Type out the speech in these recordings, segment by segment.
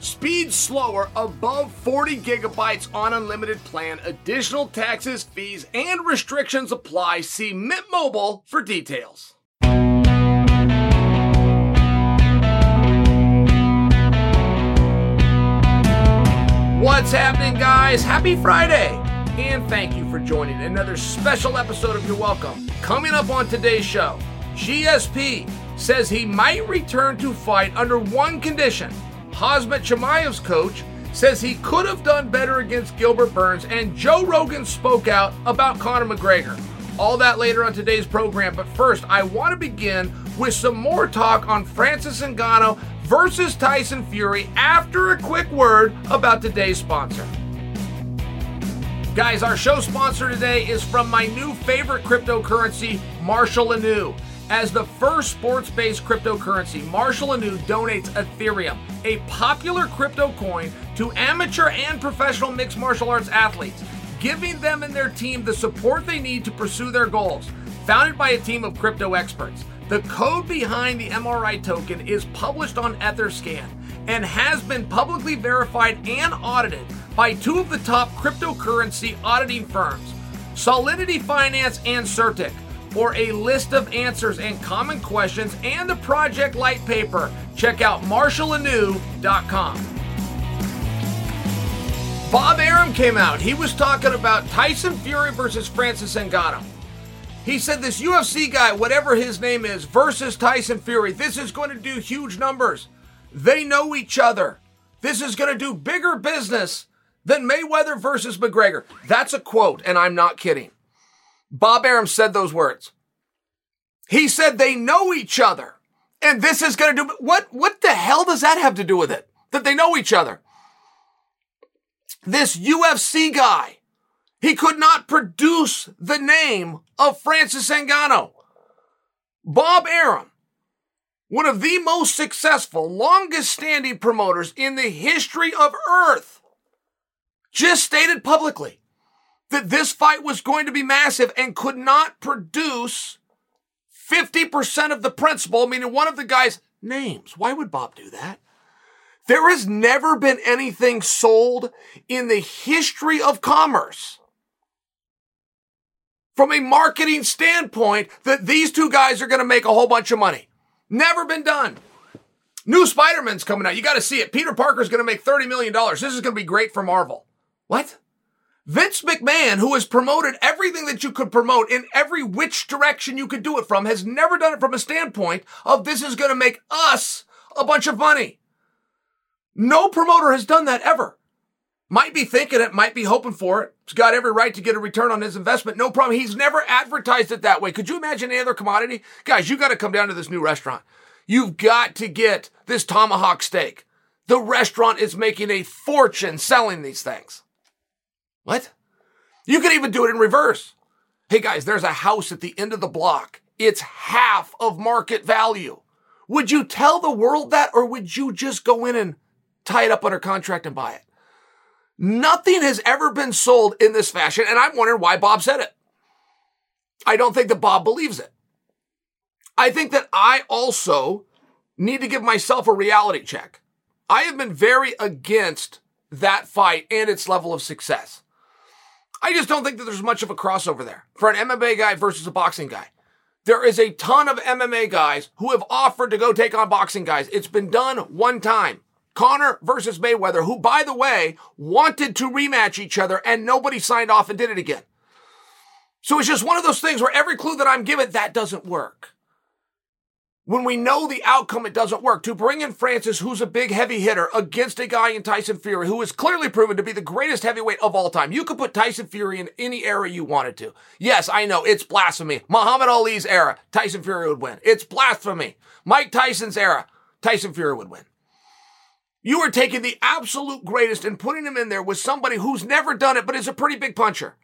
Speed slower above 40 gigabytes on unlimited plan. Additional taxes, fees, and restrictions apply. See Mint Mobile for details. What's happening, guys? Happy Friday! And thank you for joining another special episode of You're Welcome. Coming up on today's show, GSP says he might return to fight under one condition Khamzat Chimaev's coach says he could have done better against Gilbert Burns, and Joe Rogan spoke out about Conor McGregor. All that later on today's program, but first, I want to begin with some more talk on Francis Ngannou versus Tyson Fury after a quick word about today's sponsor. Guys, our show sponsor today is from my new favorite cryptocurrency, Marshall Inu. As the first sports based cryptocurrency, Marshall Inu donates Ethereum, a popular crypto coin, to amateur and professional mixed martial arts athletes, giving them and their team the support they need to pursue their goals. Founded by a team of crypto experts, the code behind the MRI token is published on Etherscan and has been publicly verified and audited by two of the top cryptocurrency auditing firms, Solidity Finance and CertiK. For a list of answers and common questions and the project light paper, check out marshallinu.com. Bob Arum came out. He was talking about Tyson Fury versus Francis Ngannou. He said this UFC guy, whatever his name is, versus Tyson Fury, this is going to do huge numbers. They know each other. This is going to do bigger business than Mayweather versus McGregor. That's a quote, and I'm not kidding. Bob Arum said those words. He said they know each other. And this is going to do what what the hell does that have to do with it? That they know each other. This UFC guy, he could not produce the name of Francis Ngannou. Bob Arum, one of the most successful, longest standing promoters in the history of Earth, just stated publicly that this fight was going to be massive and could not produce 50% of the principal, meaning one of the guy's names. Why would Bob do that? There has never been anything sold in the history of commerce from a marketing standpoint that these two guys are going to make a whole bunch of money. Never been done. New Spider-Man's coming out. You got to see it. Peter Parker's going to make $30 million. This is going to be great for Marvel. What? Vince McMahon, who has promoted everything that you could promote in every which direction you could do it from, has never done it from a standpoint of this is going to make us a bunch of money. No promoter has done that ever. Might be thinking it, might be hoping for it. He's got every right to get a return on his investment. No problem. He's never advertised it that way. Could you imagine any other commodity? Guys, you got to come down to this new restaurant. You've got to get this tomahawk steak. The restaurant is making a fortune selling these things. What? You could even do it in reverse. Hey guys, there's a house at the end of the block. It's half of market value. Would you tell the world that or would you just go in and tie it up under contract and buy it? Nothing has ever been sold in this fashion, and I'm wondering why Bob said it. I don't think that Bob believes it. I think that I also need to give myself a reality check. I have been very against that fight and its level of success. I just don't think that there's much of a crossover there for an MMA guy versus a boxing guy. There is a ton of MMA guys who have offered to go take on boxing guys. It's been done one time. Conor versus Mayweather, who, by the way, wanted to rematch each other and nobody signed off and did it again. So it's just one of those things where every clue that I'm given, that doesn't work when we know the outcome, it doesn't work. To bring in Francis, who's a big heavy hitter, against a guy in Tyson Fury, who is clearly proven to be the greatest heavyweight of all time. You could put Tyson Fury in any era you wanted to. Yes, I know, it's blasphemy. Muhammad Ali's era, Tyson Fury would win. It's blasphemy. Mike Tyson's era, Tyson Fury would win. You are taking the absolute greatest and putting him in there with somebody who's never done it, but is a pretty big puncher.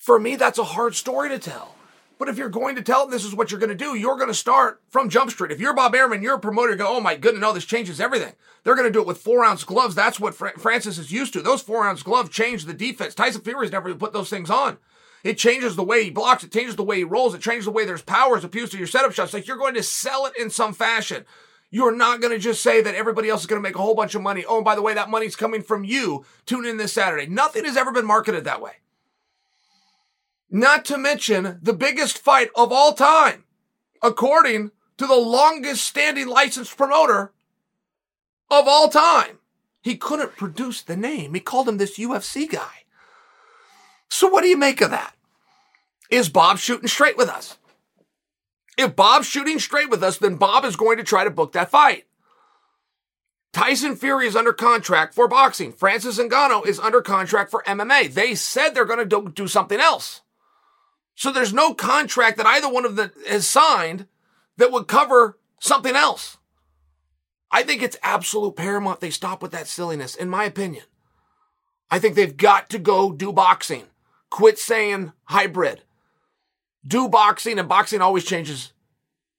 For me, that's a hard story to tell. But if you're going to tell them this is what you're going to do, you're going to start from Jump Street. If you're Bob Arum, you're a promoter, you go, oh my goodness, no, this changes everything. They're going to do it with four ounce gloves. That's what Fra- Francis is used to. Those four ounce gloves change the defense. Tyson Fury's never put those things on. It changes the way he blocks. It changes the way he rolls. It changes the way there's power as opposed to your setup shots. Like you're going to sell it in some fashion. You're not going to just say that everybody else is going to make a whole bunch of money. Oh, and by the way, that money's coming from you. Tune in this Saturday. Nothing has ever been marketed that way. Not to mention the biggest fight of all time, according to the longest standing licensed promoter of all time. He couldn't produce the name. He called him this UFC guy. So what do you make of that? Is Bob shooting straight with us? If Bob's shooting straight with us, then Bob is going to try to book that fight. Tyson Fury is under contract for boxing. Francis Ngannou is under contract for MMA. They said they're going to do something else. So there's no contract that either one of them has signed that would cover something else. I think it's absolute paramount they stop with that silliness, in my opinion. I think they've got to go do boxing. Quit saying hybrid. Do boxing, and boxing always changes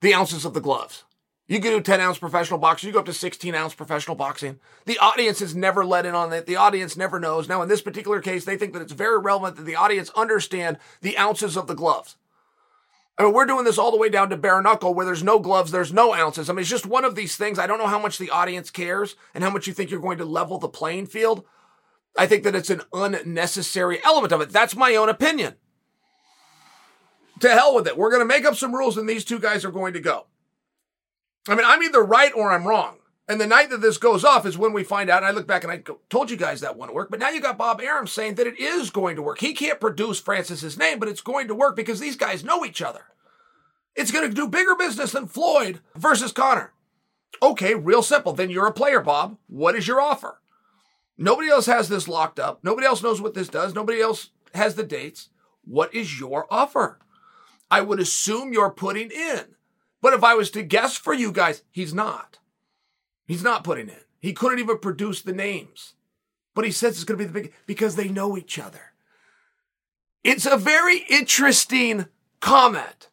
the ounces of the gloves. You can do 10 ounce professional boxing. You go up to 16 ounce professional boxing. The audience is never let in on it. The audience never knows. Now, in this particular case, they think that it's very relevant that the audience understand the ounces of the gloves. I mean, we're doing this all the way down to bare knuckle where there's no gloves, there's no ounces. I mean, it's just one of these things. I don't know how much the audience cares and how much you think you're going to level the playing field. I think that it's an unnecessary element of it. That's my own opinion. To hell with it. We're going to make up some rules and these two guys are going to go. I mean, I'm either right or I'm wrong. And the night that this goes off is when we find out. And I look back and I go, told you guys that wouldn't work. But now you got Bob Arum saying that it is going to work. He can't produce Francis's name, but it's going to work because these guys know each other. It's going to do bigger business than Floyd versus Conor. Okay, real simple. Then you're a player, Bob. What is your offer? Nobody else has this locked up. Nobody else knows what this does. Nobody else has the dates. What is your offer? I would assume you're putting in. But if I was to guess for you guys, he's not. He's not putting in. He couldn't even produce the names. But he says it's going to be the big because they know each other. It's a very interesting comment.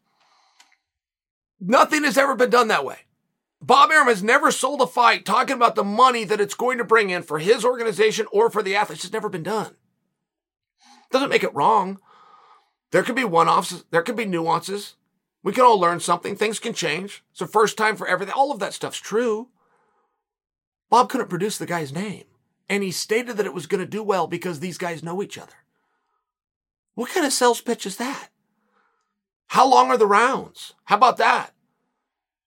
Nothing has ever been done that way. Bob Arum has never sold a fight talking about the money that it's going to bring in for his organization or for the athletes. It's never been done. Doesn't make it wrong. There could be one offs, there could be nuances. We can all learn something. Things can change. It's the first time for everything. All of that stuff's true. Bob couldn't produce the guy's name. And he stated that it was going to do well because these guys know each other. What kind of sales pitch is that? How long are the rounds? How about that?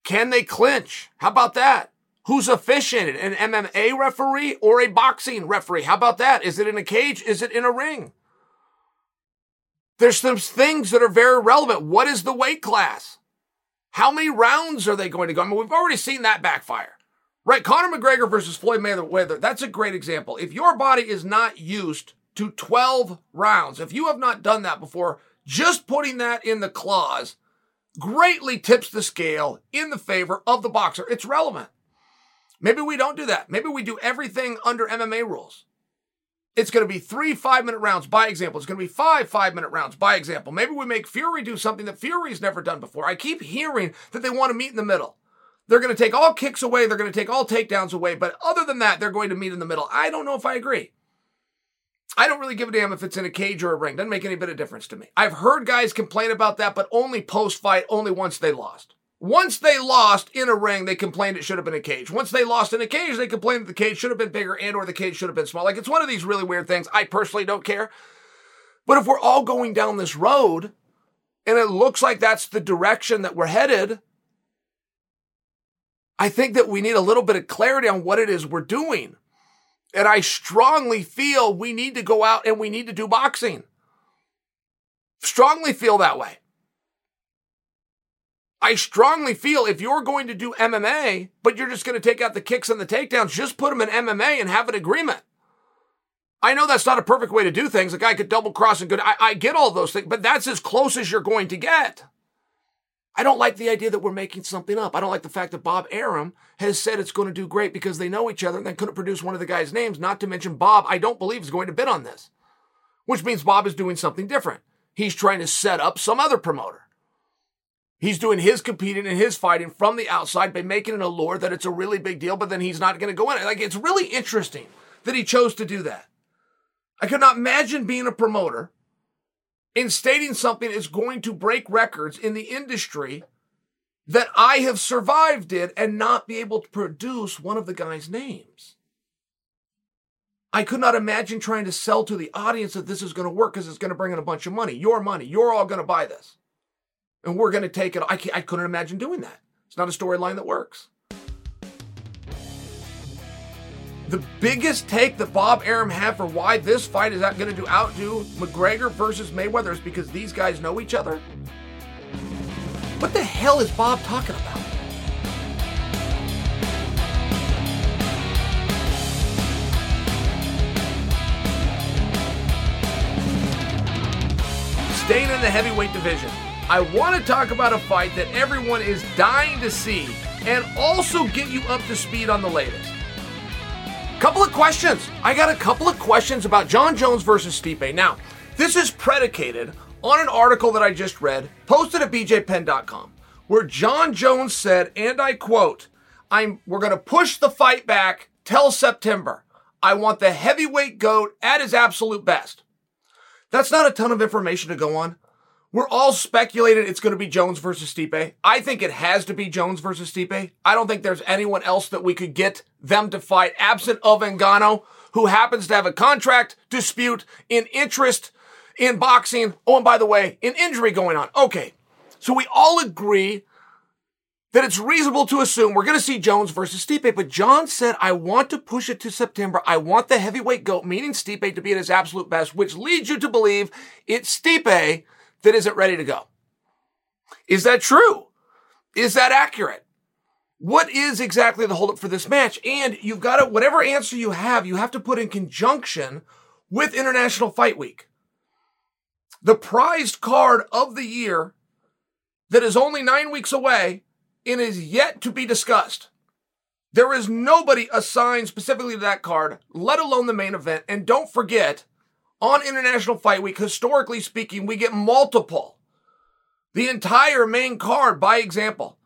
Can they clinch? How about that? Who's officiated? An MMA referee or a boxing referee? How about that? Is it in a cage? Is it in a ring? There's some things that are very relevant. What is the weight class? How many rounds are they going to go? I mean, we've already seen that backfire. Right, Conor McGregor versus Floyd Mayweather. That's a great example. If your body is not used to 12 rounds, if you have not done that before, just putting that in the clause greatly tips the scale in the favor of the boxer. It's relevant. Maybe we don't do that. Maybe we do everything under MMA rules. It's going to be three five minute rounds by example. It's going to be five five minute rounds by example. Maybe we make Fury do something that Fury's never done before. I keep hearing that they want to meet in the middle. They're going to take all kicks away. They're going to take all takedowns away. But other than that, they're going to meet in the middle. I don't know if I agree. I don't really give a damn if it's in a cage or a ring. Doesn't make any bit of difference to me. I've heard guys complain about that, but only post fight, only once they lost. Once they lost in a ring, they complained it should have been a cage. Once they lost in a cage, they complained that the cage should have been bigger and or the cage should have been small. Like it's one of these really weird things. I personally don't care. But if we're all going down this road and it looks like that's the direction that we're headed, I think that we need a little bit of clarity on what it is we're doing. And I strongly feel we need to go out and we need to do boxing. Strongly feel that way. I strongly feel if you're going to do MMA, but you're just going to take out the kicks and the takedowns, just put them in MMA and have an agreement. I know that's not a perfect way to do things. A guy could double cross and good. I, I get all those things, but that's as close as you're going to get. I don't like the idea that we're making something up. I don't like the fact that Bob Arum has said it's going to do great because they know each other and then couldn't produce one of the guy's names, not to mention Bob, I don't believe is going to bid on this, which means Bob is doing something different. He's trying to set up some other promoter. He's doing his competing and his fighting from the outside by making an allure that it's a really big deal, but then he's not going to go in. Like, it's really interesting that he chose to do that. I could not imagine being a promoter in stating something is going to break records in the industry that I have survived it and not be able to produce one of the guy's names. I could not imagine trying to sell to the audience that this is going to work because it's going to bring in a bunch of money. Your money. You're all going to buy this. And we're going to take it. I, I couldn't imagine doing that. It's not a storyline that works. The biggest take that Bob Arum had for why this fight is not going to do outdo McGregor versus Mayweather is because these guys know each other. What the hell is Bob talking about? Staying in the heavyweight division, I want to talk about a fight that everyone is dying to see and also get you up to speed on the latest. Couple of questions. I got a couple of questions about Jon Jones versus Stipe. Now, this is predicated on an article that I just read, posted at bjpenn.com, where Jon Jones said, and I quote, I'm we're gonna push the fight back till September. I want the heavyweight goat at his absolute best. That's not a ton of information to go on. We're all speculating it's going to be Jones versus Stipe. I think it has to be Jones versus Stipe. I don't think there's anyone else that we could get them to fight absent of Ngannou, who happens to have a contract dispute in interest in boxing. Oh, and by the way, an injury going on. Okay. So we all agree that it's reasonable to assume we're going to see Jones versus Stipe. But Jon said, I want to push it to September. I want the heavyweight goat, meaning Stipe, to be at his absolute best, which leads you to believe it's Stipe that isn't ready to go. Is that true? Is that accurate? What is exactly the holdup for this match? And you've got to, whatever answer you have, you have to put in conjunction with International Fight Week. The prized card of the year that is only nine weeks away and is yet to be discussed. There is nobody assigned specifically to that card, let alone the main event. And don't forget, on International Fight Week, historically speaking, we get multiple. The entire main card, by example,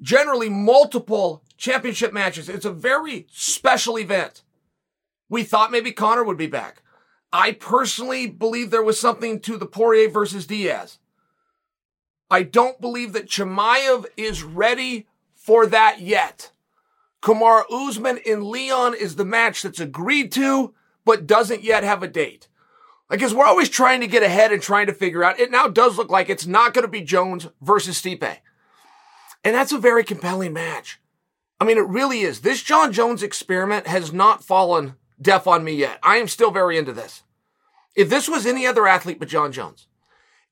generally multiple championship matches. It's a very special event. We thought maybe Conor would be back. I personally believe there was something to the Poirier versus Diaz. I don't believe that Chimaev is ready for that yet. Kamaru Usman in Leon is the match that's agreed to, but doesn't yet have a date. I guess we're always trying to get ahead and trying to figure out. It now does look like it's not going to be Jones versus Stipe. And that's a very compelling match. I mean, it really is. This Jon Jones experiment has not fallen deaf on me yet. I am still very into this. If this was any other athlete but Jon Jones,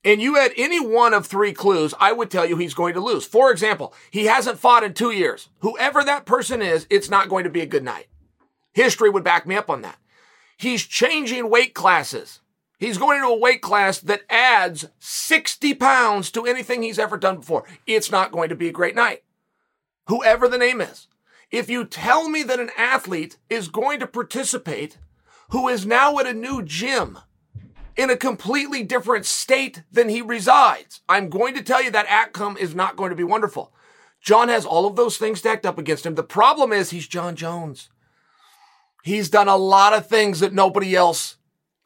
and you had any one of three clues, I would tell you he's going to lose. For example, he hasn't fought in two years. Whoever that person is, it's not going to be a good night. History would back me up on that. He's changing weight classes. He's going into a weight class that adds 60 pounds to anything he's ever done before. It's not going to be a great night. Whoever the name is. If you tell me that an athlete is going to participate who is now at a new gym in a completely different state than he resides. I'm going to tell you that outcome is not going to be wonderful. Jon has all of those things stacked up against him. The problem is he's Jon Jones. He's done a lot of things that nobody else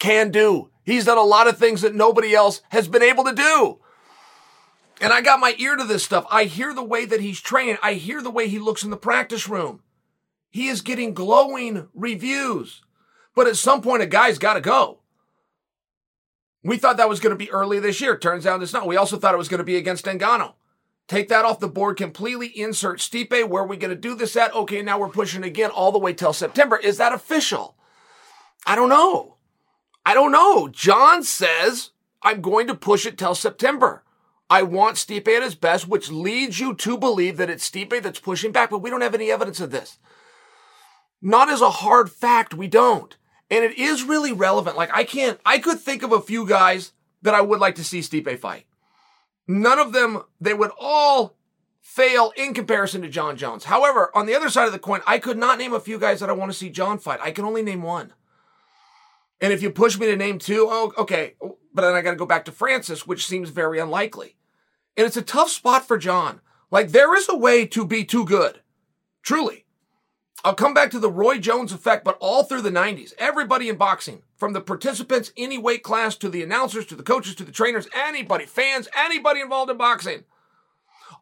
can do. He's done a lot of things that nobody else has been able to do. And I got my ear to this stuff. I hear the way that he's training. I hear the way he looks in the practice room. He is getting glowing reviews. But at some point, a guy's got to go. We thought that was going to be early this year. Turns out it's not. We also thought it was going to be against Ngannou. Take that off the board completely. Insert Stipe. Where are we going to do this at? Okay, now we're pushing again all the way till September. Is that official? I don't know. I don't know. Jon says I'm going to push it till September. I want Stipe at his best, which leads you to believe that it's Stipe that's pushing back, but we don't have any evidence of this. Not as a hard fact, we don't. And it is really relevant. Like I can't, I could think of a few guys that I would like to see Stipe fight. None of them, they would all fail in comparison to Jon Jones. However, on the other side of the coin, I could not name a few guys that I want to see Jon fight. I can only name one. And if you push me to name two, oh, okay. But then I got to go back to Francis, which seems very unlikely. And it's a tough spot for Jon. Like there is a way to be too good. Truly. I'll come back to the Roy Jones effect, but all through the 90s, everybody in boxing, from the participants, any weight class, to the announcers, to the coaches, to the trainers, anybody, fans, anybody involved in boxing,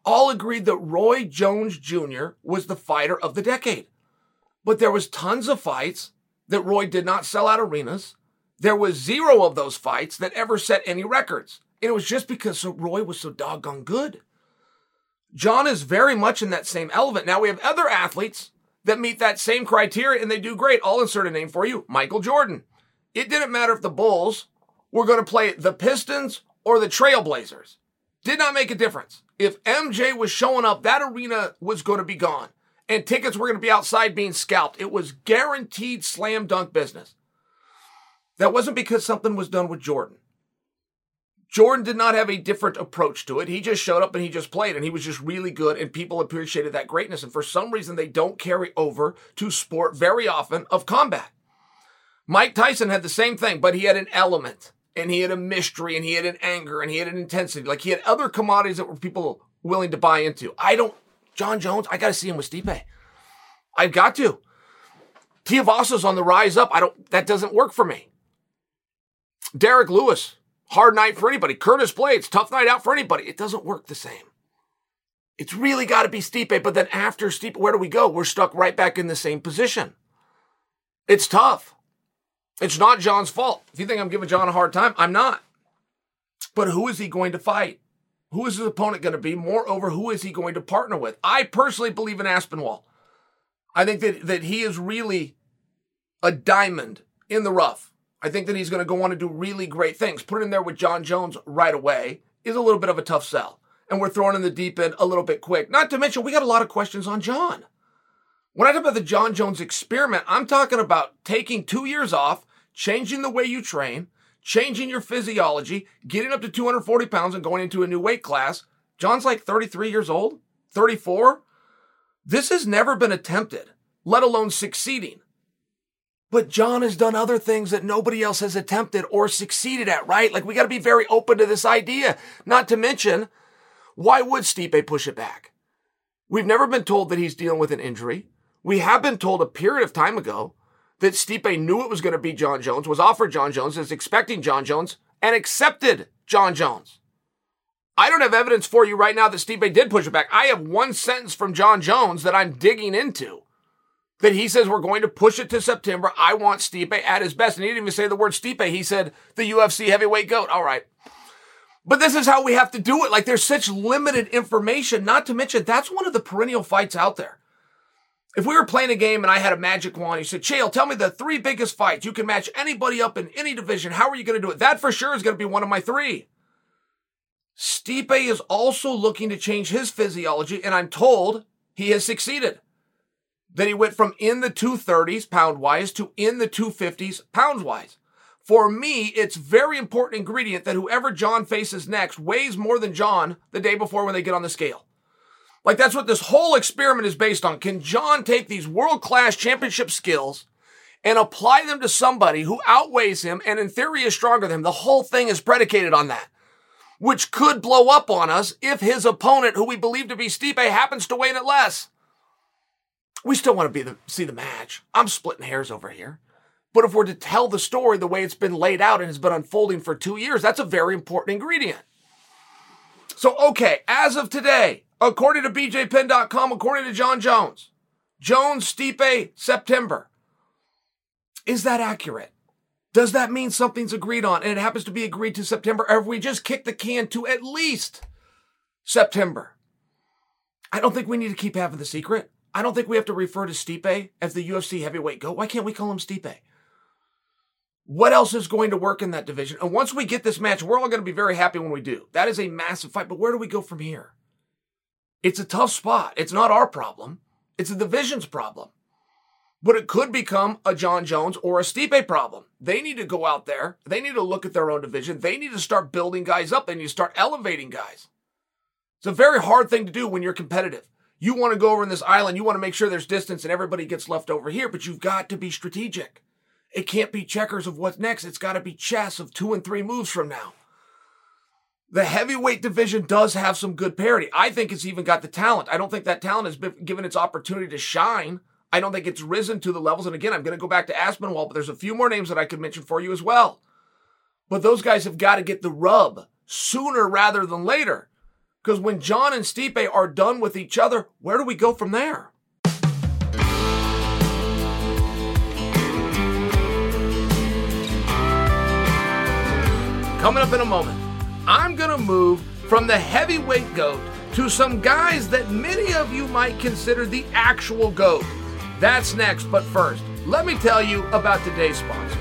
all agreed that Roy Jones Jr. was the fighter of the decade. But there was tons of fights that Roy did not sell out arenas. There was zero of those fights that ever set any records. And it was just because Roy was so doggone good. Jon is very much in that same element. Now we have other athletes that meet that same criteria and they do great. I'll insert a name for you Michael Jordan. It didn't matter if the Bulls were going to play the Pistons or the Trailblazers. Did not make a difference. If MJ was showing up, that arena was going to be gone and tickets were going to be outside being scalped. It was guaranteed slam dunk business. That wasn't because something was done with Jordan. Jordan did not have a different approach to it. He just showed up and he just played and he was just really good and people appreciated that greatness. And for some reason, they don't carry over to sport very often of combat. Mike Tyson had the same thing, but he had an element and he had a mystery and he had an anger and he had an intensity. Like he had other commodities that were people willing to buy into. I don't, Jon Jones, I got to see him with Stipe. I've got to. Tuivasa's on the rise up. I don't, that doesn't work for me. Derrick Lewis, hard night for anybody. Curtis Blaydes, tough night out for anybody. It doesn't work the same. It's really got to be Stipe, but then after Stipe, where do we go? We're stuck right back in the same position. It's tough. It's not Jon's fault. If you think I'm giving Jon a hard time, I'm not. But who is he going to fight? Who is his opponent going to be? Moreover, who is he going to partner with? I personally believe in Aspinall. I think that, that he is really a diamond in the rough. I think that he's going to go on to do really great things. Put him there with Jon Jones right away is a little bit of a tough sell. And we're throwing in the deep end a little bit quick. Not to mention, we got a lot of questions on Jon. When I talk about the Jon Jones experiment, I'm talking about taking two years off, changing the way you train, changing your physiology, getting up to 240 pounds and going into a new weight class. Jon's like 33 years old, 34. This has never been attempted, let alone succeeding. But Jon has done other things that nobody else has attempted or succeeded at, right? Like we got to be very open to this idea. Not to mention, why would Stipe push it back? We've never been told that he's dealing with an injury. We have been told a period of time ago that Stipe knew it was going to be Jon Jones, was offered Jon Jones, is expecting Jon Jones, and accepted Jon Jones. I don't have evidence for you right now that Stipe did push it back. I have one sentence from Jon Jones that I'm digging into that he says we're going to push it to September. I want Stipe at his best. And he didn't even say the word Stipe. He said the UFC heavyweight goat. All right. But this is how we have to do it. Like there's such limited information, not to mention that's one of the perennial fights out there. If we were playing a game and I had a magic wand, you said, Chael, tell me the three biggest fights. You can match anybody up in any division. How are you going to do it? That for sure is going to be one of my three. Stipe is also looking to change his physiology, and I'm told he has succeeded. That he went from in the 230s pound wise to in the 250s pound wise. For me, it's very important ingredient that whoever Jon faces next weighs more than Jon the day before when they get on the scale. Like that's what this whole experiment is based on. Can Jon take these world class championship skills and apply them to somebody who outweighs him and in theory is stronger than him? The whole thing is predicated on that, which could blow up on us if his opponent, who we believe to be Stipe, happens to weigh in at less. We still want to be the, see the match. I'm splitting hairs over here. But if we're to tell the story the way it's been laid out and has been unfolding for two years, that's a very important ingredient. So, okay, as of today, according to BJPenn.com, according to Jon Jones, Jones, Stipe, September. Is that accurate? Does that mean something's agreed on and it happens to be agreed to September? Or have we just kicked the can to at least September? I don't think we need to keep having the secret. I don't think we have to refer to Stipe as the UFC heavyweight goat. Why can't we call him Stipe? What else is going to work in that division? And once we get this match, we're all going to be very happy when we do. That is a massive fight. But where do we go from here? It's a tough spot. It's not our problem. It's the division's problem. But it could become a Jon Jones or a Stipe problem. They need to go out there. They need to look at their own division. They need to start building guys up. They need to start elevating guys. It's a very hard thing to do when you're competitive. You want to go over in this island. You want to make sure there's distance and everybody gets left over here, but you've got to be strategic. It can't be checkers of what's next. It's got to be chess of two and three moves from now. The heavyweight division does have some good parity. I think it's even got the talent. I don't think that talent has been given its opportunity to shine. I don't think it's risen to the levels. And again, I'm going to go back to Aspinall, but there's a few more names that I could mention for you as well. But those guys have got to get the rub sooner rather than later. Because when Jon and Stipe are done with each other, where do we go from there? Coming up in a moment, I'm going to move from the heavyweight GOAT to some guys that many of you might consider the actual GOAT. That's next, but first, let me tell you about today's sponsor.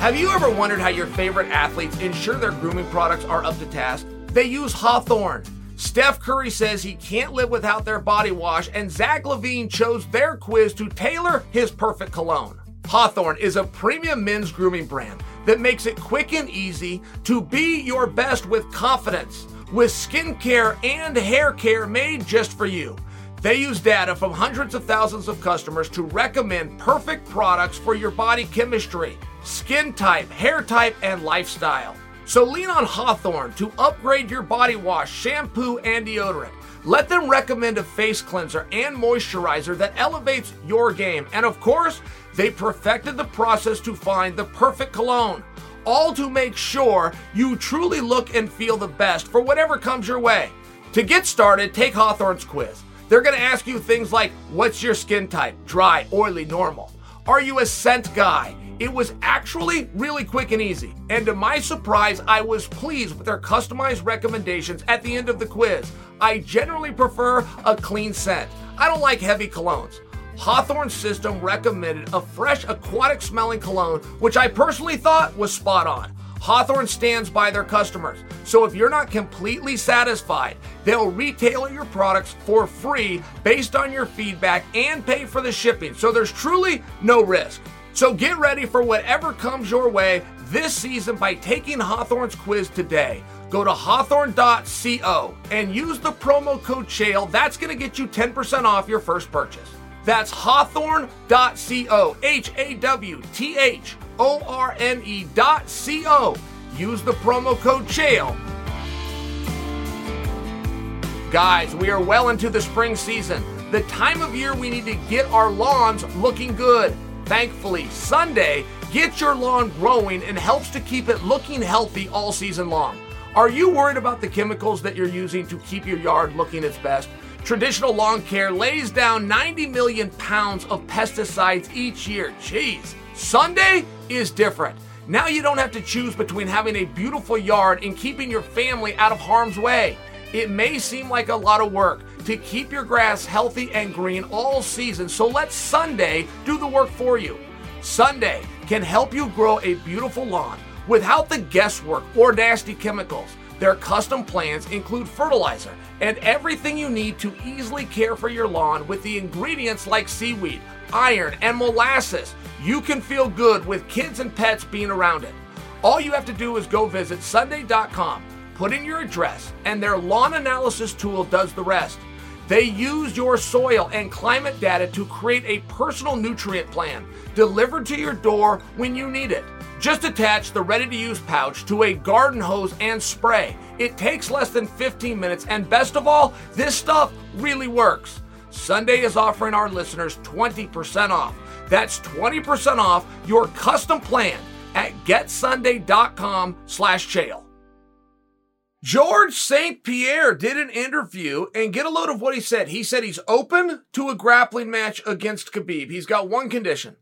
Have you ever wondered how your favorite athletes ensure their grooming products are up to task? They use Hawthorne. Steph Curry says he can't live without their body wash, and Zach LaVine chose their quiz to tailor his perfect cologne. Hawthorne is a premium men's grooming brand that makes it quick and easy to be your best with confidence, with skincare and hair care made just for you. They use data from hundreds of thousands of customers to recommend perfect products for your body chemistry, skin type, hair type, and lifestyle. So lean on Hawthorne to upgrade your body wash, shampoo, and deodorant. Let them recommend a face cleanser and moisturizer that elevates your game. And of course, they perfected the process to find the perfect cologne, all to make sure you truly look and feel the best for whatever comes your way. To get started, take Hawthorne's quiz. They're going to ask you things like what's your skin type? Dry, oily, normal? Are you a scent guy? It was actually really quick and easy, and to my surprise, I was pleased with their customized recommendations at the end of the quiz. I generally prefer a clean scent. I don't like heavy colognes. Hawthorne System recommended a fresh aquatic smelling cologne, which I personally thought was spot on. Hawthorne stands by their customers. So if you're not completely satisfied, they'll retail your products for free based on your feedback and pay for the shipping. So there's truly no risk. So get ready for whatever comes your way this season by taking Hawthorne's quiz today. Go to hawthorne.co and use the promo code CHAEL. That's going to get you 10% off your first purchase. That's hawthorne.co, H A W T H O R N E dot C O. Use the promo code CHAEL. Guys, we are well into the spring season, the time of year we need to get our lawns looking good. Thankfully, Sunday gets your lawn growing and helps to keep it looking healthy all season long. Are you worried about the chemicals that you're using to keep your yard looking its best? Traditional lawn care lays down 90 million pounds of pesticides each year. Jeez. Sunday is different. Now you don't have to choose between having a beautiful yard and keeping your family out of harm's way. It may seem like a lot of work to keep your grass healthy and green all season, so let Sunday do the work for you. Sunday can help you grow a beautiful lawn without the guesswork or nasty chemicals. Their custom plans include fertilizer and everything you need to easily care for your lawn with the ingredients like seaweed, iron, and molasses you can feel good with kids and pets being around it. All you have to do is go visit Sunday.com, put in your address, and their lawn analysis tool does the rest. They use your soil and climate data to create a personal nutrient plan delivered to your door when you need it. Just attach the ready to use pouch to a garden hose and spray. It takes less than 15 minutes, and best of all, this stuff really works. Sunday is offering our listeners 20% off. That's 20% off your custom plan at getsunday.com slash chael. George St. Pierre did an interview and get a load of what he said. He said he's open to a grappling match against Khabib. He's got one condition.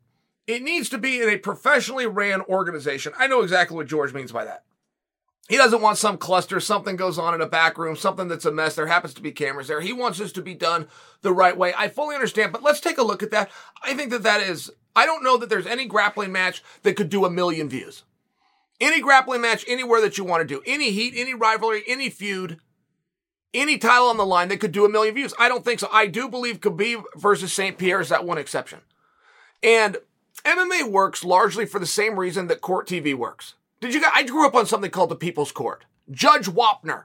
It needs to be in a professionally ran organization. I know exactly what George means by that. He doesn't want some cluster, something goes on in a back room, something that's a mess. There happens to be cameras there. He wants this to be done the right way. I fully understand, but let's take a look at that. I think that that is, I don't know that there's any grappling match that could do a million views. Any grappling match anywhere that you want to do, any heat, any rivalry, any feud, any title on the line that could do a million views. I don't think so. I do believe Khabib versus St. Pierre is that one exception. And MMA works largely for the same reason that court TV works. Did you guys, I grew up on something called the People's Court. Judge Wapner.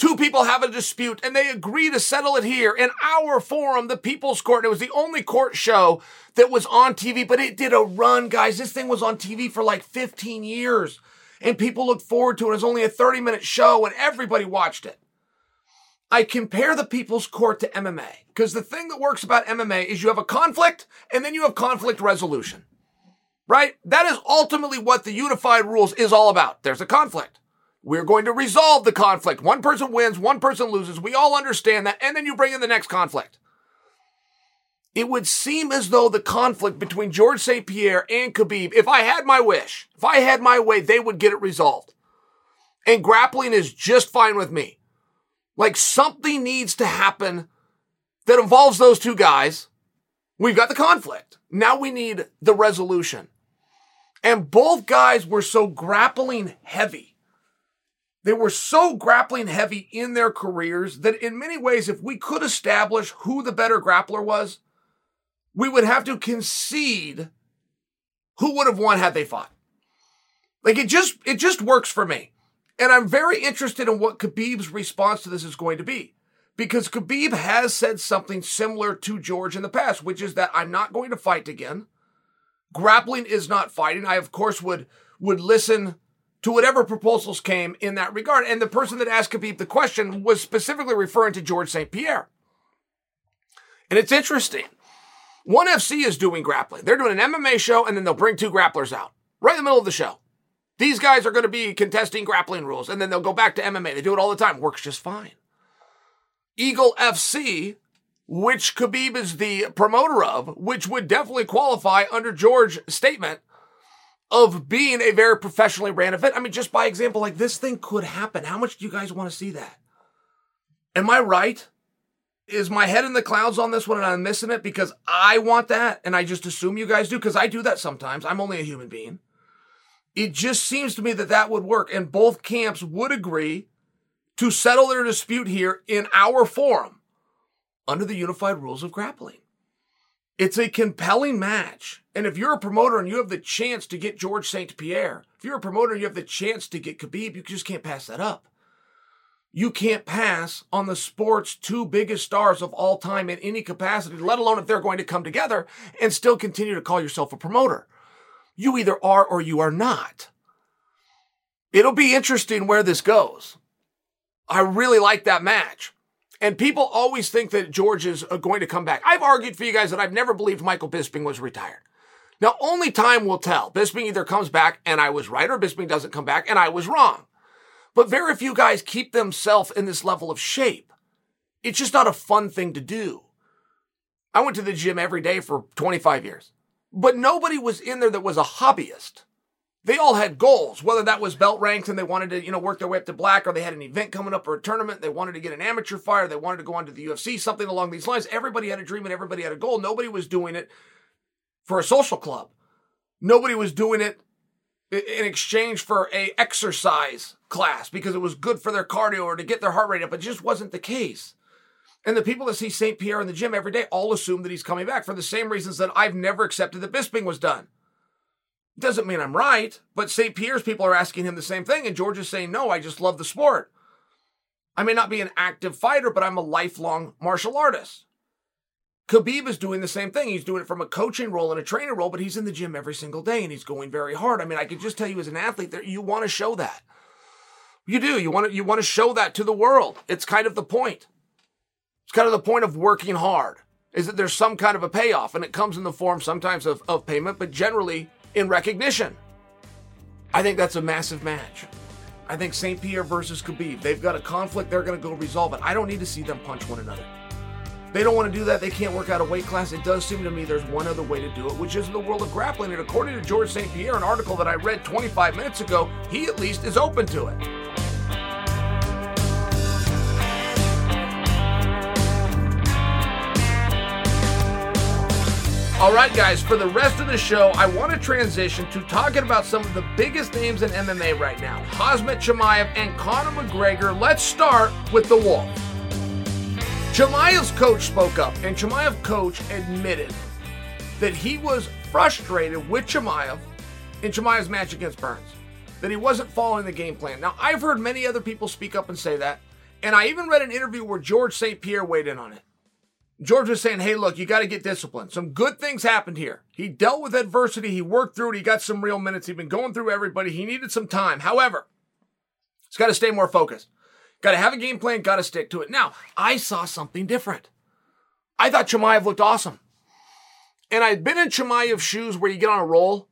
Two people have a dispute and they agree to settle it here in our forum, the People's Court. It was the only court show that was on TV, but it did a run, guys. This thing was on TV for like 15 years and people looked forward to it. It was only a 30 minute show and everybody watched it. I compare the People's Court to MMA because the thing that works about MMA is you have a conflict and then you have conflict resolution right? That is ultimately what the unified rules is all about. There's a conflict. We're going to resolve the conflict. One person wins, one person loses. We all understand that. And then you bring in the next conflict. It would seem as though the conflict between George St. Pierre and Khabib, if I had my wish, if I had my way, they would get it resolved. And grappling is just fine with me. Like something needs to happen that involves those two guys. We've got the conflict. Now we need the resolution. And both guys were so grappling heavy. They were so grappling heavy in their careers that in many ways, if we could establish who the better grappler was, we would have to concede who would have won had they fought. Like it just, it just works for me. And I'm very interested in what Khabib's response to this is going to be. Because Khabib has said something similar to George in the past, which is that I'm not going to fight again grappling is not fighting. I, of course, would would listen to whatever proposals came in that regard. And the person that asked Khabib the question was specifically referring to George St. Pierre. And it's interesting. ONE FC is doing grappling. They're doing an MMA show and then they'll bring two grapplers out right in the middle of the show. These guys are going to be contesting grappling rules and then they'll go back to MMA. They do it all the time. Works just fine. Eagle FC which Khabib is the promoter of, which would definitely qualify under George's statement, of being a very professionally ran event. I mean, just by example, like this thing could happen. How much do you guys want to see that? Am I right? Is my head in the clouds on this one and I'm missing it because I want that and I just assume you guys do because I do that sometimes. I'm only a human being. It just seems to me that that would work and both camps would agree to settle their dispute here in our forum under the unified rules of grappling. It's a compelling match. And if you're a promoter and you have the chance to get George St. Pierre, if you're a promoter and you have the chance to get Khabib, you just can't pass that up you can't pass on the sport's two biggest stars of all time in any capacity, let alone if they're going to come together and still continue to call yourself a promoter. You either are or you are not. It'll be interesting where this goes. I really like that match. And people always think that George is uh, going to come back. I've argued for you guys that I've never believed Michael Bisping was retired. Now, only time will tell. Bisping either comes back and I was right, or Bisping doesn't come back and I was wrong. But very few guys keep themselves in this level of shape. It's just not a fun thing to do. I went to the gym every day for 25 years, but nobody was in there that was a hobbyist. They all had goals, whether that was belt ranks and they wanted to, you know, work their way up to black or they had an event coming up or a tournament. They wanted to get an amateur fight. They wanted to go on to the UFC, something along these lines. Everybody had a dream and everybody had a goal. Nobody was doing it for a social club. Nobody was doing it in exchange for a exercise class because it was good for their cardio or to get their heart rate up. It just wasn't the case. And the people that see St. Pierre in the gym every day all assume that he's coming back for the same reasons that I've never accepted that Bisping was done. Doesn't mean I'm right, but St. Pierre's people are asking him the same thing, and George is saying, No, I just love the sport. I may not be an active fighter, but I'm a lifelong martial artist. Khabib is doing the same thing. He's doing it from a coaching role and a training role, but he's in the gym every single day and he's going very hard. I mean, I could just tell you as an athlete that you want to show that. You do. You want to you want to show that to the world. It's kind of the point. It's kind of the point of working hard. Is that there's some kind of a payoff and it comes in the form sometimes of, of payment, but generally in recognition. I think that's a massive match. I think St. Pierre versus Khabib. They've got a conflict. They're going to go resolve it. I don't need to see them punch one another. They don't want to do that. They can't work out a weight class. It does seem to me there's one other way to do it, which is in the world of grappling. And according to George St. Pierre, an article that I read 25 minutes ago, he at least is open to it. All right, guys, for the rest of the show, I want to transition to talking about some of the biggest names in MMA right now Khamzat Chimaev and Conor McGregor. Let's start with the Wolf. Chimaev's coach spoke up, and Chimaev's coach admitted that he was frustrated with Chimaev in Chimaev's match against Burns, that he wasn't following the game plan. Now, I've heard many other people speak up and say that, and I even read an interview where George St. Pierre weighed in on it. George was saying, hey, look, you got to get disciplined. Some good things happened here. He dealt with adversity, he worked through it, he got some real minutes, he'd been going through everybody, he needed some time. However, he's got to stay more focused. Got to have a game plan, got to stick to it. Now, I saw something different. I thought Chimaev looked awesome. And I'd been in Chimaev's shoes where you get on a roll,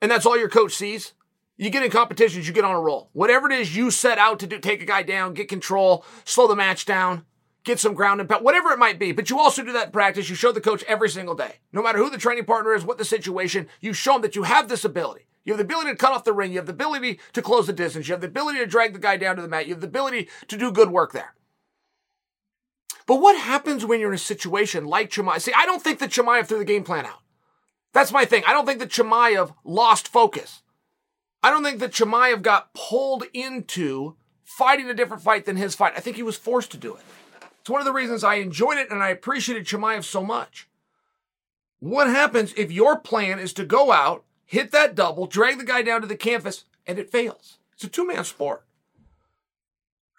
and that's all your coach sees. You get in competitions, you get on a roll. Whatever it is you set out to do, take a guy down, get control, slow the match down, get some ground and pound, whatever it might be. But you also do that in practice. You show the coach every single day. No matter who the training partner is, what the situation, you show them that you have this ability. You have the ability to cut off the ring. You have the ability to close the distance. You have the ability to drag the guy down to the mat. You have the ability to do good work there. But what happens when you're in a situation like Chimaev? See, I don't think that Chimaev threw the game plan out. That's my thing. I don't think that Chimaev lost focus. I don't think that Chimaev got pulled into fighting a different fight than his fight. I think he was forced to do it. It's one of the reasons I enjoyed it and I appreciated Chimaev so much. What happens if your plan is to go out hit that double, drag the guy down to the canvas, and it fails. It's a two man sport.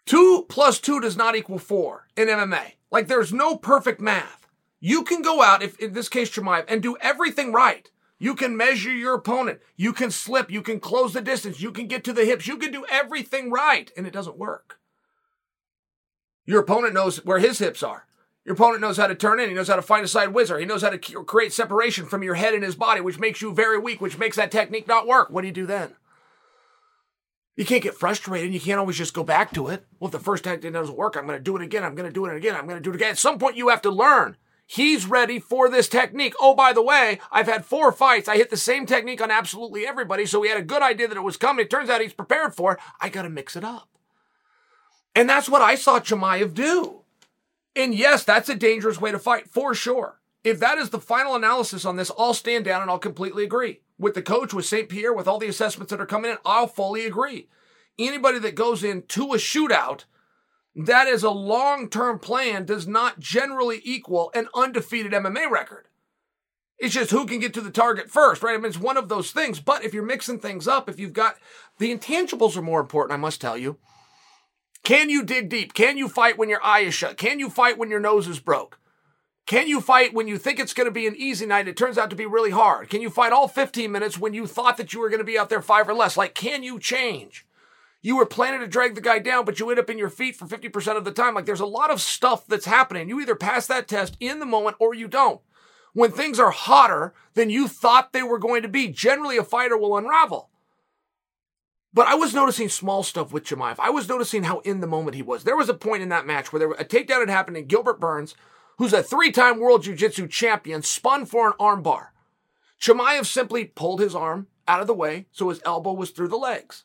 Two plus two does not equal four in MMA. Like there's no perfect math. You can go out, if in this case Chimaev, and do everything right. You can measure your opponent. You can slip. You can close the distance. You can get to the hips. You can do everything right, and it doesn't work. Your opponent knows where his hips are. Your opponent knows how to turn in. He knows how to find a side whizzer. He knows how to create separation from your head and his body, which makes you very weak, which makes that technique not work. What do you do then? You can't get frustrated. You can't always just go back to it. Well, if the first technique doesn't work, I'm going to do it again. I'm going to do it again. I'm going to do it again. At some point, you have to learn. He's ready for this technique. Oh, by the way, I've had four fights. I hit the same technique on absolutely everybody. So we had a good idea that it was coming. It turns out he's prepared for it. I got to mix it up. And that's what I saw Chimaev do. And yes, that's a dangerous way to fight for sure. If that is the final analysis on this, I'll stand down and I'll completely agree. With the coach, with St. Pierre, with all the assessments that are coming in, I'll fully agree. Anybody that goes into a shootout that is a long term plan does not generally equal an undefeated MMA record. It's just who can get to the target first, right? I mean, it's one of those things. But if you're mixing things up, if you've got the intangibles are more important, I must tell you. Can you dig deep? Can you fight when your eye is shut? Can you fight when your nose is broke? Can you fight when you think it's going to be an easy night? It turns out to be really hard. Can you fight all 15 minutes when you thought that you were going to be out there five or less? Like, can you change? You were planning to drag the guy down, but you end up in your feet for 50% of the time. Like, there's a lot of stuff that's happening. You either pass that test in the moment or you don't. When things are hotter than you thought they were going to be, generally a fighter will unravel. But I was noticing small stuff with Chimaev. I was noticing how in the moment he was. There was a point in that match where there was a takedown had happened and Gilbert Burns, who's a three-time world jiu-jitsu champion, spun for an armbar. Chimaev simply pulled his arm out of the way so his elbow was through the legs.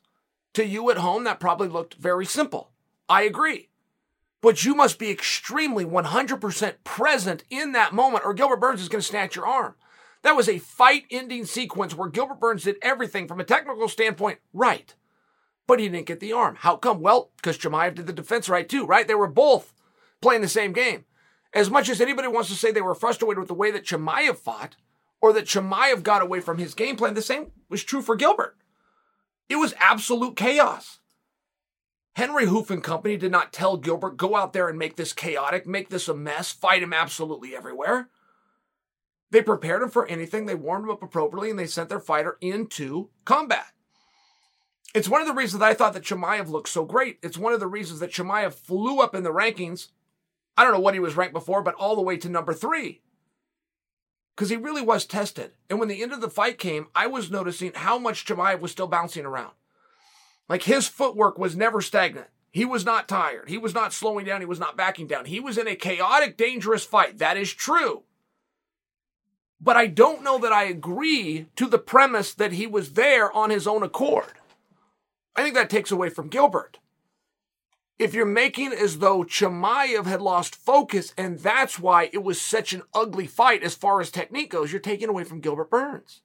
To you at home, that probably looked very simple. I agree. But you must be extremely 100% present in that moment or Gilbert Burns is going to snatch your arm. That was a fight ending sequence where Gilbert Burns did everything from a technical standpoint right but he didn't get the arm. How come? Well, because Chimaev did the defense right too, right? They were both playing the same game. As much as anybody wants to say they were frustrated with the way that Chimaev fought, or that Chimaev got away from his game plan, the same was true for Gilbert. It was absolute chaos. Henri Hooft and company did not tell Gilbert, go out there and make this chaotic, make this a mess, fight him absolutely everywhere. They prepared him for anything, they warmed him up appropriately, and they sent their fighter into combat. It's one of the reasons that I thought that Chimaev looked so great. It's one of the reasons that Chimaev flew up in the rankings. I don't know what he was ranked before, but all the way to number three. Because he really was tested. And when the end of the fight came, I was noticing how much Chimaev was still bouncing around. Like his footwork was never stagnant. He was not tired. He was not slowing down. He was not backing down. He was in a chaotic, dangerous fight. That is true. But I don't know that I agree to the premise that he was there on his own accord. I think that takes away from Gilbert. If you're making as though Chimaev had lost focus and that's why it was such an ugly fight as far as technique goes, you're taking away from Gilbert Burns.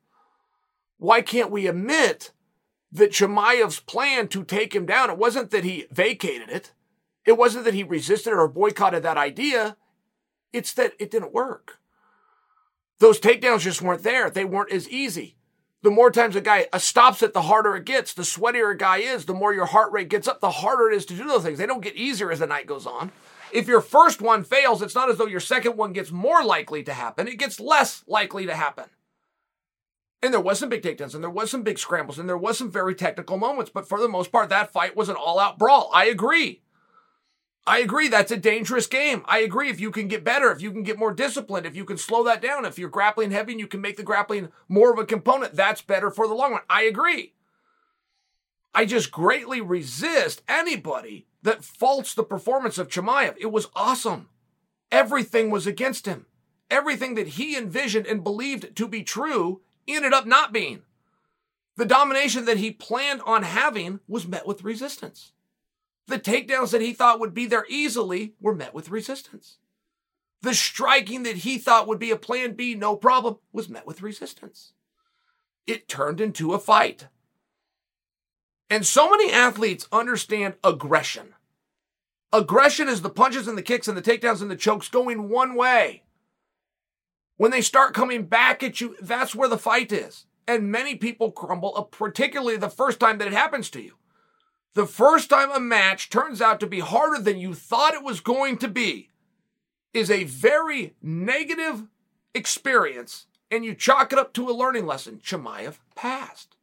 Why can't we admit that Chimaev's plan to take him down, it wasn't that he vacated it. It wasn't that he resisted or boycotted that idea. It's that it didn't work. Those takedowns just weren't there. They weren't as easy the more times a guy stops it, the harder it gets. The sweatier a guy is, the more your heart rate gets up, the harder it is to do those things. They don't get easier as the night goes on. If your first one fails, it's not as though your second one gets more likely to happen. It gets less likely to happen. And there was some big takedowns, and there was some big scrambles, and there was some very technical moments. But for the most part, that fight was an all-out brawl. I agree. I agree that's a dangerous game. I agree if you can get better, if you can get more disciplined, if you can slow that down, if you're grappling heavy and you can make the grappling more of a component, that's better for the long run. I agree. I just greatly resist anybody that faults the performance of Chimaev. It was awesome. Everything was against him. Everything that he envisioned and believed to be true ended up not being. The domination that he planned on having was met with resistance. The takedowns that he thought would be there easily were met with resistance. The striking that he thought would be a plan B, no problem, was met with resistance. It turned into a fight. And so many athletes understand aggression. Aggression is the punches and the kicks and the takedowns and the chokes going one way. When they start coming back at you, that's where the fight is. And many people crumble, uh, particularly the first time that it happens to you. The first time a match turns out to be harder than you thought it was going to be is a very negative experience, and you chalk it up to a learning lesson. Chimaev passed.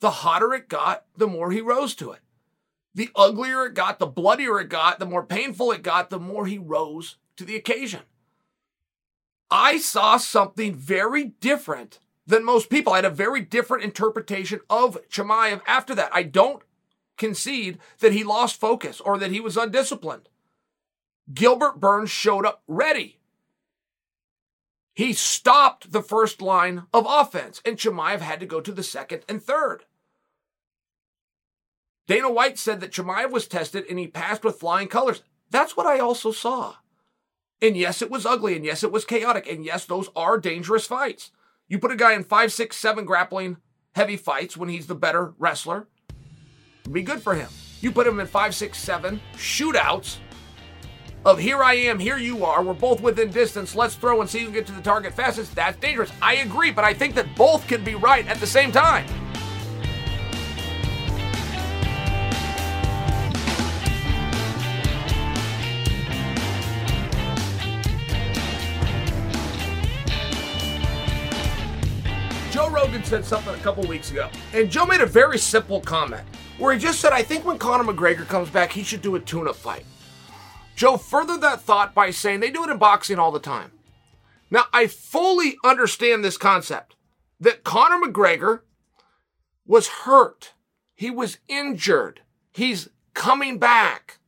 The hotter it got, the more he rose to it. The uglier it got, the bloodier it got, the more painful it got, the more he rose to the occasion. I saw something very different than most people. I had a very different interpretation of Chimaev after that. I don't concede that he lost focus or that he was undisciplined. Gilbert Burns showed up ready. He stopped the first line of offense, and Chimaev had to go to the second and third. Dana White said that Chimaev was tested and he passed with flying colors. That's what I also saw. And yes, it was ugly, and yes, it was chaotic, and yes, those are dangerous fights. You put a guy in five, six, seven grappling heavy fights when he's the better wrestler, be good for him. You put him in five, six, seven shootouts of here I am, here you are, we're both within distance, let's throw and see who can get to the target fastest, that's dangerous. I agree, but I think that both can be right at the same time. Joe Rogan said something a couple weeks ago, and Joe made a very simple comment where he just said, I think when Conor McGregor comes back, he should do a tune-up fight. Joe furthered that thought by saying they do it in boxing all the time. Now, I fully understand this concept that Conor McGregor was hurt. He was injured. He's coming back.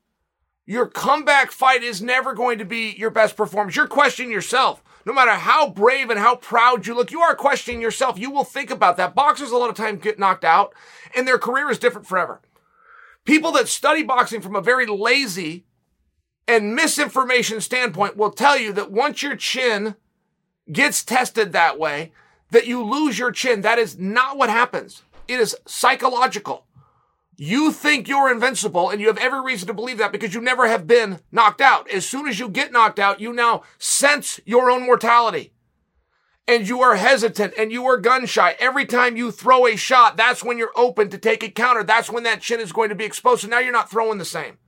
Your comeback fight is never going to be your best performance. You're questioning yourself. No matter how brave and how proud you look, you are questioning yourself. You will think about that. Boxers a lot of times get knocked out and their career is different forever. People that study boxing from a very lazy and misinformation standpoint will tell you that once your chin gets tested that way, that you lose your chin. That is not what happens. It is psychological. You think you're invincible and you have every reason to believe that because you never have been knocked out. As soon as you get knocked out, you now sense your own mortality and you are hesitant and you are gun shy. Every time you throw a shot, that's when you're open to take a counter. That's when that chin is going to be exposed. So now you're not throwing the same.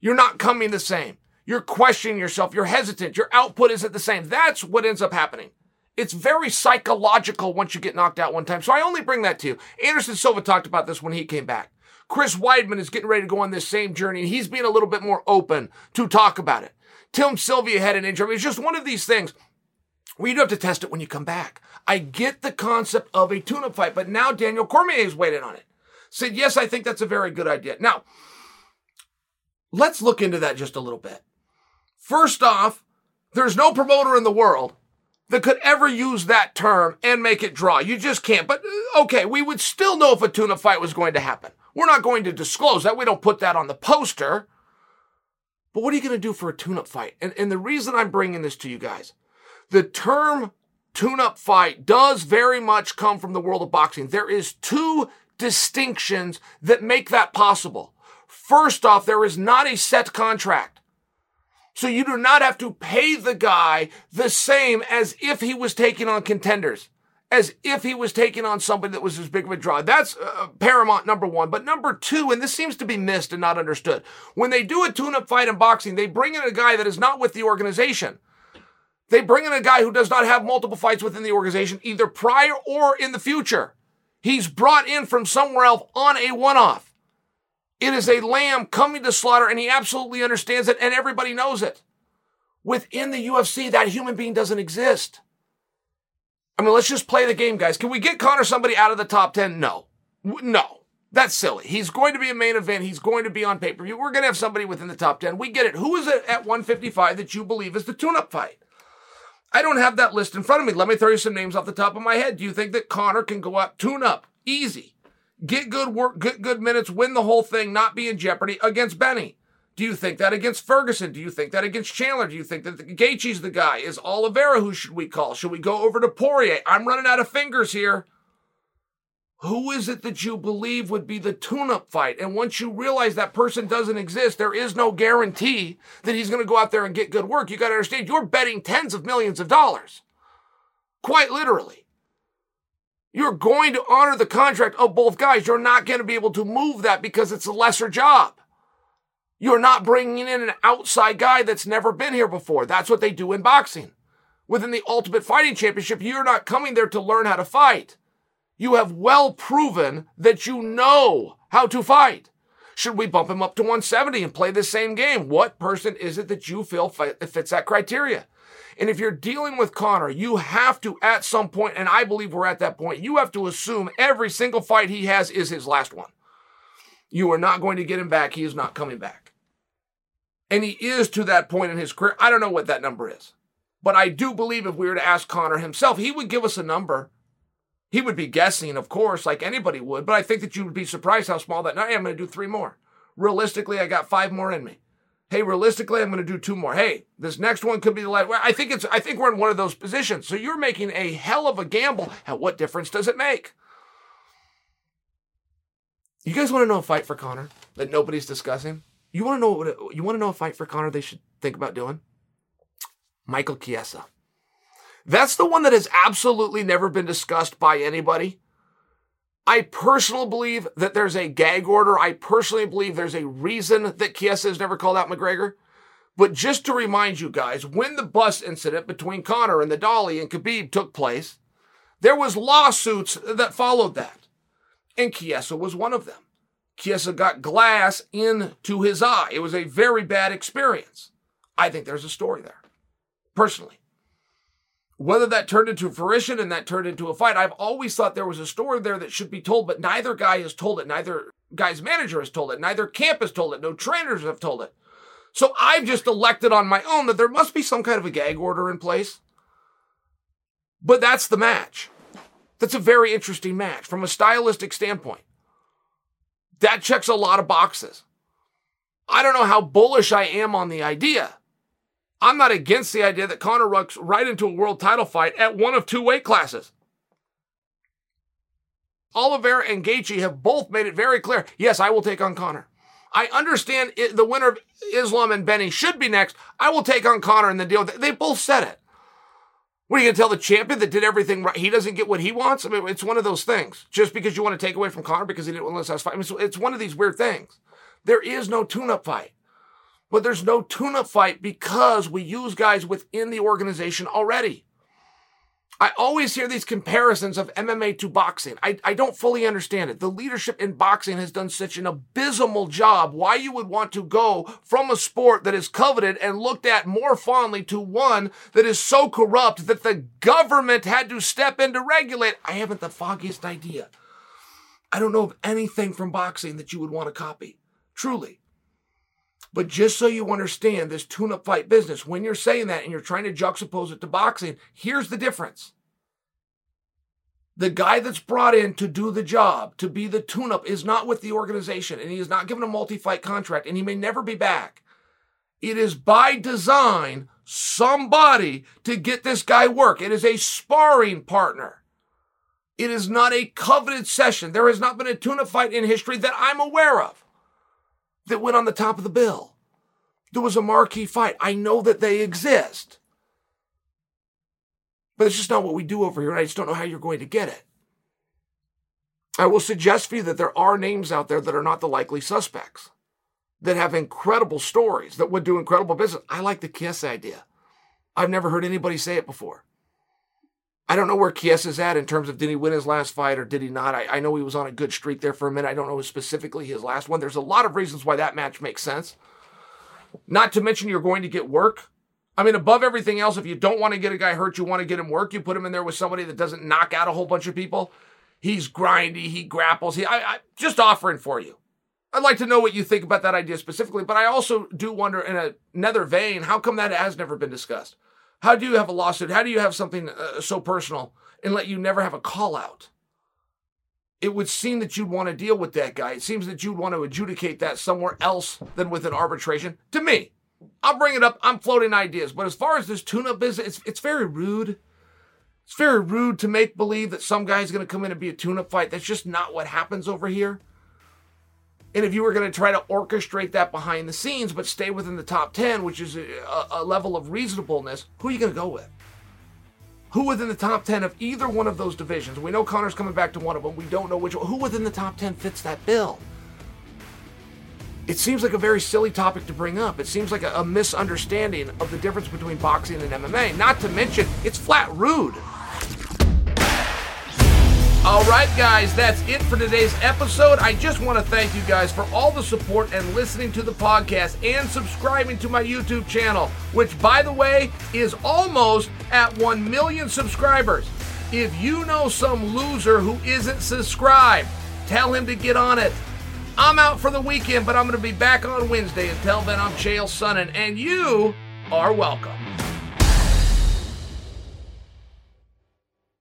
You're not coming the same. You're questioning yourself. You're hesitant. Your output isn't the same. That's what ends up happening. It's very psychological once you get knocked out one time. So I only bring that to you. Anderson Silva talked about this when he came back. Chris Weidman is getting ready to go on this same journey, and he's being a little bit more open to talk about it. Tim Sylvia had an injury. It's just one of these things where you do have to test it when you come back. I get the concept of a tune-up fight, but now Daniel Cormier weighed in on it. Said, yes, I think that's a very good idea. Now, Let's look into that just a little bit. First off, there's no promoter in the world that could ever use that term and make it draw. You just can't. But uh, okay, we would still know if a tune-up fight was going to happen. We're not going to disclose that. We don't put that on the poster. But what are you going to do for a tune up fight? And, and the reason I'm bringing this to you guys, the term tune up fight does very much come from the world of boxing. There is two distinctions that make that possible. First off, there is not a set contract. So you do not have to pay the guy the same as if he was taking on contenders, as if he was taking on somebody that was as big of a draw. That's uh, paramount number one. But number two, and this seems to be missed and not understood, when they do a tune up fight in boxing, they bring in a guy that is not with the organization. They bring in a guy who does not have multiple fights within the organization, either prior or in the future. He's brought in from somewhere else on a one off. It is a lamb coming to slaughter, and he absolutely understands it, and everybody knows it. Within the UFC, that human being doesn't exist. I mean, let's just play the game, guys. Can we get Conor somebody out of the top 10? No. No. That's silly. He's going to be a main event. He's going to be on pay per view. We're going to have somebody within the top 10. We get it. Who is it at 155 that you believe is the tune up fight? I don't have that list in front of me. Let me throw you some names off the top of my head. Do you think that Conor can go up, tune up, easy? get good work, get good minutes, win the whole thing, not be in jeopardy against Benny? Do you think that against Ferguson? Do you think that against Chandler? Do you think that Gaethje's the guy? Is Oliveira who should we call? Should we go over to Poirier? I'm running out of fingers here. Who is it that you believe would be the tune-up fight? And once you realize that person doesn't exist, there is no guarantee that he's going to go out there and get good work. You got to understand, you're betting tens of millions of dollars. Quite literally. You're going to honor the contract of both guys. You're not going to be able to move that because it's a lesser job. You're not bringing in an outside guy that's never been here before. That's what they do in boxing. Within the Ultimate Fighting Championship, you're not coming there to learn how to fight. You have well proven that you know how to fight. Should we bump him up to 170 and play the same game? What person is it that you feel fits that criteria? And if you're dealing with Conor, you have to, at some point, and I believe we're at that point, you have to assume every single fight he has is his last one. You are not going to get him back. He is not coming back. And he is to that point in his career. I don't know what that number is, But I do believe if we were to ask Conor himself, he would give us a number. He would be guessing, of course, like anybody would, but I think that you would be surprised how small that. Hey, I'm going to do three more. Realistically, I got five more in me. Hey, realistically, I'm going to do two more. Hey, this next one could be the last. I think it's. I think we're in one of those positions. So you're making a hell of a gamble. And what difference does it make? You guys want to know a fight for Conor that nobody's discussing? You want to know what? You want to know a fight for Conor they should think about doing? Michael Chiesa. That's the one that has absolutely never been discussed by anybody. I personally believe that there's a gag order. I personally believe there's a reason that Chiesa has never called out McGregor. But just to remind you guys, when the bus incident between Conor and the Dolly and Khabib took place, there was lawsuits that followed that. And Chiesa was one of them. Chiesa got glass into his eye. It was a very bad experience. I think there's a story there personally. Whether that turned into fruition and that turned into a fight, I've always thought there was a story there that should be told, but neither guy has told it. Neither guy's manager has told it. Neither camp has told it. No trainers have told it. So I've just elected on my own that there must be some kind of a gag order in place. But that's the match. That's a very interesting match from a stylistic standpoint. That checks a lot of boxes. I don't know how bullish I am on the idea. I'm not against the idea that Conor rucks right into a world title fight at one of two weight classes. Oliveira and Gaethje have both made it very clear. Yes, I will take on Conor. I understand the winner of Islam and Benny should be next. I will take on Conor in the deal. They both said it. What are you going to tell the champion that did everything right? He doesn't get what he wants? I mean, it's one of those things. Just because you want to take away from Conor because he didn't win the last fight. I mean, it's one of these weird things. There is no tune up fight. But there's no tune-up fight because we use guys within the organization already. I always hear these comparisons of MMA to boxing. I, I don't fully understand it. The leadership in boxing has done such an abysmal job. Why you would want to go from a sport that is coveted and looked at more fondly to one that is so corrupt that the government had to step in to regulate. I haven't the foggiest idea. I don't know of anything from boxing that you would want to copy. Truly. But just so you understand this tune up fight business, when you're saying that and you're trying to juxtapose it to boxing, here's the difference. The guy that's brought in to do the job, to be the tune up, is not with the organization and he is not given a multi fight contract and he may never be back. It is by design somebody to get this guy work. It is a sparring partner. It is not a coveted session. There has not been a tune up fight in history that I'm aware of that went on the top of the bill. There was a marquee fight. I know that they exist. But it's just not what we do over here, and I just don't know how you're going to get it. I will suggest for you that there are names out there that are not the likely suspects, that have incredible stories, that would do incredible business. I like the Chiesa idea. I've never heard anybody say it before. I don't know where Chiesa is at in terms of did he win his last fight or did he not. I, I know he was on a good streak there for a minute. I don't know specifically his last one. There's a lot of reasons why that match makes sense. Not to mention you're going to get work. I mean, above everything else, if you don't want to get a guy hurt, you want to get him work. You put him in there with somebody that doesn't knock out a whole bunch of people. He's grindy. He grapples. He, I, I just offering for you. I'd like to know what you think about that idea specifically, but I also do wonder in a, another vein, how come that has never been discussed? How do you have a lawsuit? How do you have something uh, so personal and let you never have a call out? It would seem that you'd want to deal with that guy. It seems that you'd want to adjudicate that somewhere else than with an arbitration. To me, I'll bring it up. I'm floating ideas. But as far as this tune up business, it's, it's very rude. It's very rude to make believe that some guy's going to come in and be a tune up fight. That's just not what happens over here. And if you were going to try to orchestrate that behind the scenes, but stay within the top 10, which is a, a level of reasonableness, who are you going to go with? Who within the top 10 of either one of those divisions? We know Conor's coming back to one of them. We don't know which one. Who within the top 10 fits that bill? It seems like a very silly topic to bring up. It seems like a, a misunderstanding of the difference between boxing and MMA. Not to mention, it's flat rude. All right, guys, that's it for today's episode. I just want to thank you guys for all the support and listening to the podcast and subscribing to my YouTube channel, which, by the way, is almost at 1 million subscribers. If you know some loser who isn't subscribed, tell him to get on it. I'm out for the weekend, but I'm going to be back on Wednesday. Until then, I'm Chael Sonnen, and you are welcome.